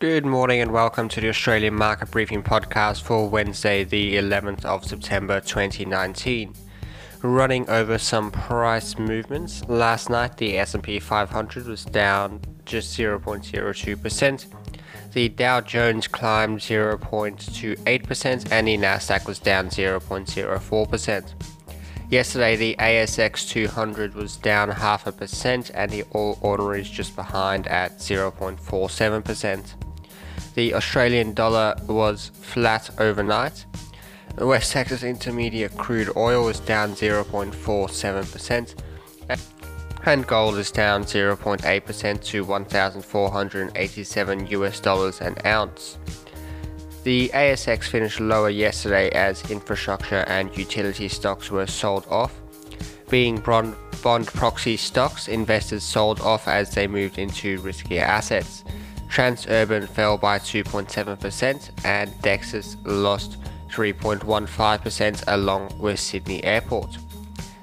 Good morning and welcome to the Australian Market Briefing podcast for Wednesday, the 11th of September 2019. Running over some price movements. Last night the S&P 500 was down just 0.02%. The Dow Jones climbed 0.28% and the Nasdaq was down 0.04%. Yesterday, the ASX 200 was down half a percent and the All Ordinaries just behind at 0.47%. The Australian dollar was flat overnight. West Texas Intermediate crude oil was down 0.47%, and gold is down 0.8% to 1,487 US dollars an ounce. The ASX finished lower yesterday as infrastructure and utility stocks were sold off. Being bond, bond proxy stocks, investors sold off as they moved into riskier assets. Transurban fell by 2.7% and Dexus lost 3.15% along with Sydney Airport.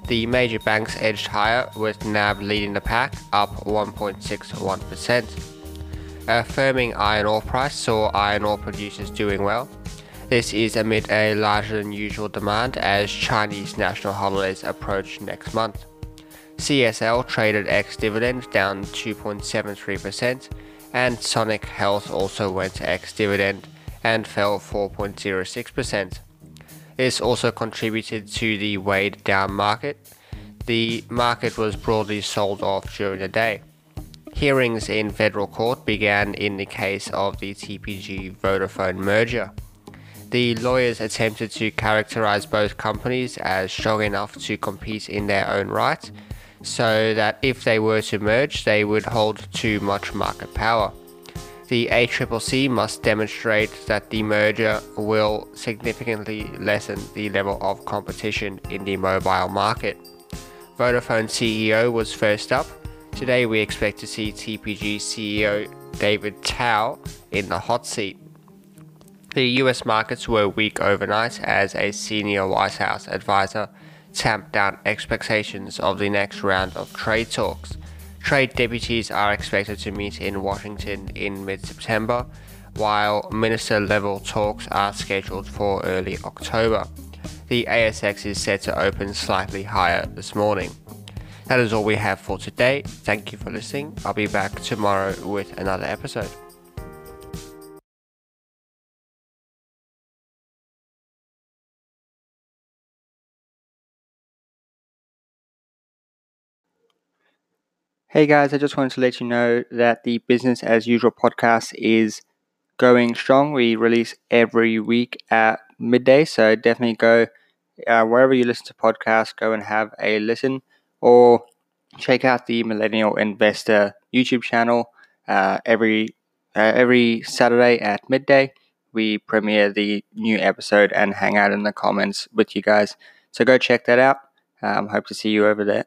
The major banks edged higher with NAB leading the pack up 1.61%. A firming iron ore price saw iron ore producers doing well. This is amid a larger than usual demand as Chinese national holidays approach next month. CSL traded ex dividend down 2.73% and Sonic Health also went ex dividend and fell 4.06%. This also contributed to the weighed down market. The market was broadly sold off during the day. Hearings in federal court began in the case of the TPG Vodafone merger. The lawyers attempted to characterize both companies as strong enough to compete in their own right so that if they were to merge, they would hold too much market power. The ACCC must demonstrate that the merger will significantly lessen the level of competition in the mobile market. Vodafone CEO was first up. Today we expect to see TPG CEO David Teoh in the hot seat. The US markets were weak overnight as a senior White House advisor tamp down expectations of the next round of trade talks. Trade deputies are expected to meet in Washington in mid September, while minister level talks are scheduled for early October. The ASX is set to open slightly higher this morning. That is all we have for today. Thank you for listening. I'll be back tomorrow with another episode. Hey guys, I just wanted to let you know that the Business as Usual podcast is going strong. We release every week at midday, so definitely go uh, wherever you listen to podcasts, go and have a listen or check out the Millennial Investor YouTube channel. Uh, every uh, every Saturday at midday, we premiere the new episode and hang out in the comments with you guys. So go check that out. Um, hope to see you over there.